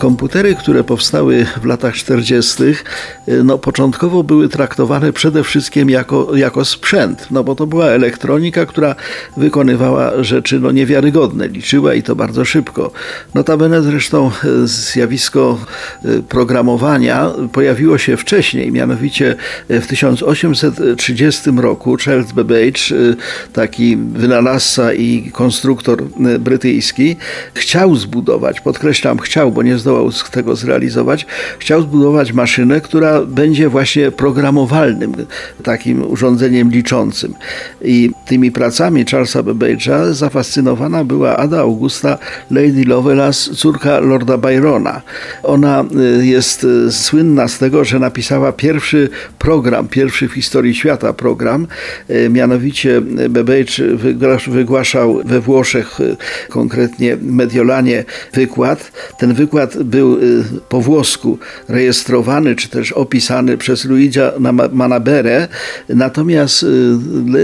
Komputery, które powstały w latach 40., no, początkowo były traktowane przede wszystkim jako, jako sprzęt, no bo to była elektronika, która wykonywała rzeczy no, niewiarygodne, liczyła i to bardzo szybko. Notabene zresztą e, zjawisko e, programowania pojawiło się wcześniej, mianowicie w 1830 roku Charles Babbage, taki wynalazca i konstruktor brytyjski, chciał zbudować, podkreślam chciał, bo nie zdołał zdołał tego zrealizować, chciał zbudować maszynę, która będzie właśnie programowalnym takim urządzeniem liczącym. I tymi pracami Charlesa Babbage'a zafascynowana była Ada Augusta Lady Lovelace, córka Lorda Byrona. Ona y, jest y, słynna z tego, że napisała pierwszy program, pierwszy w historii świata program, y, mianowicie Babbage wygłaszał we Włoszech, konkretnie Mediolanie, wykład. Ten wykład był y, po włosku rejestrowany czy też opisany przez Luigia Manabere, natomiast y,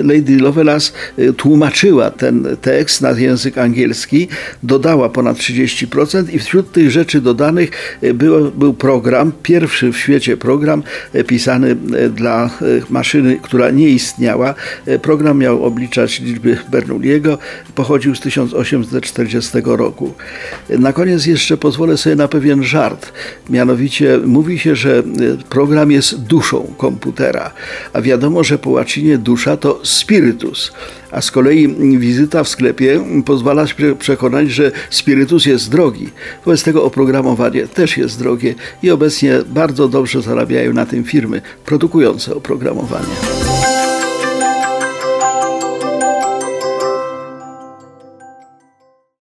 Lady Lovelace y, tłumaczyła ten tekst na język angielski, dodała ponad 30% i wśród tych rzeczy dodanych był, był program, pierwszy w świecie program pisany dla maszyny, która nie istniała. Program miał obliczać liczby Bernoulliego, pochodził z 1840 roku. Na koniec jeszcze pozwolę sobie na pewien żart. Mianowicie mówi się, że y, program jest duszą komputera, a wiadomo, że po łacinie dusza to spiritus, a z kolei wizyta w sklepie pozwala się przekonać, że spirytus jest drogi. Wobec tego oprogramowanie też jest drogie i obecnie bardzo dobrze zarabiają na tym firmy produkujące oprogramowanie.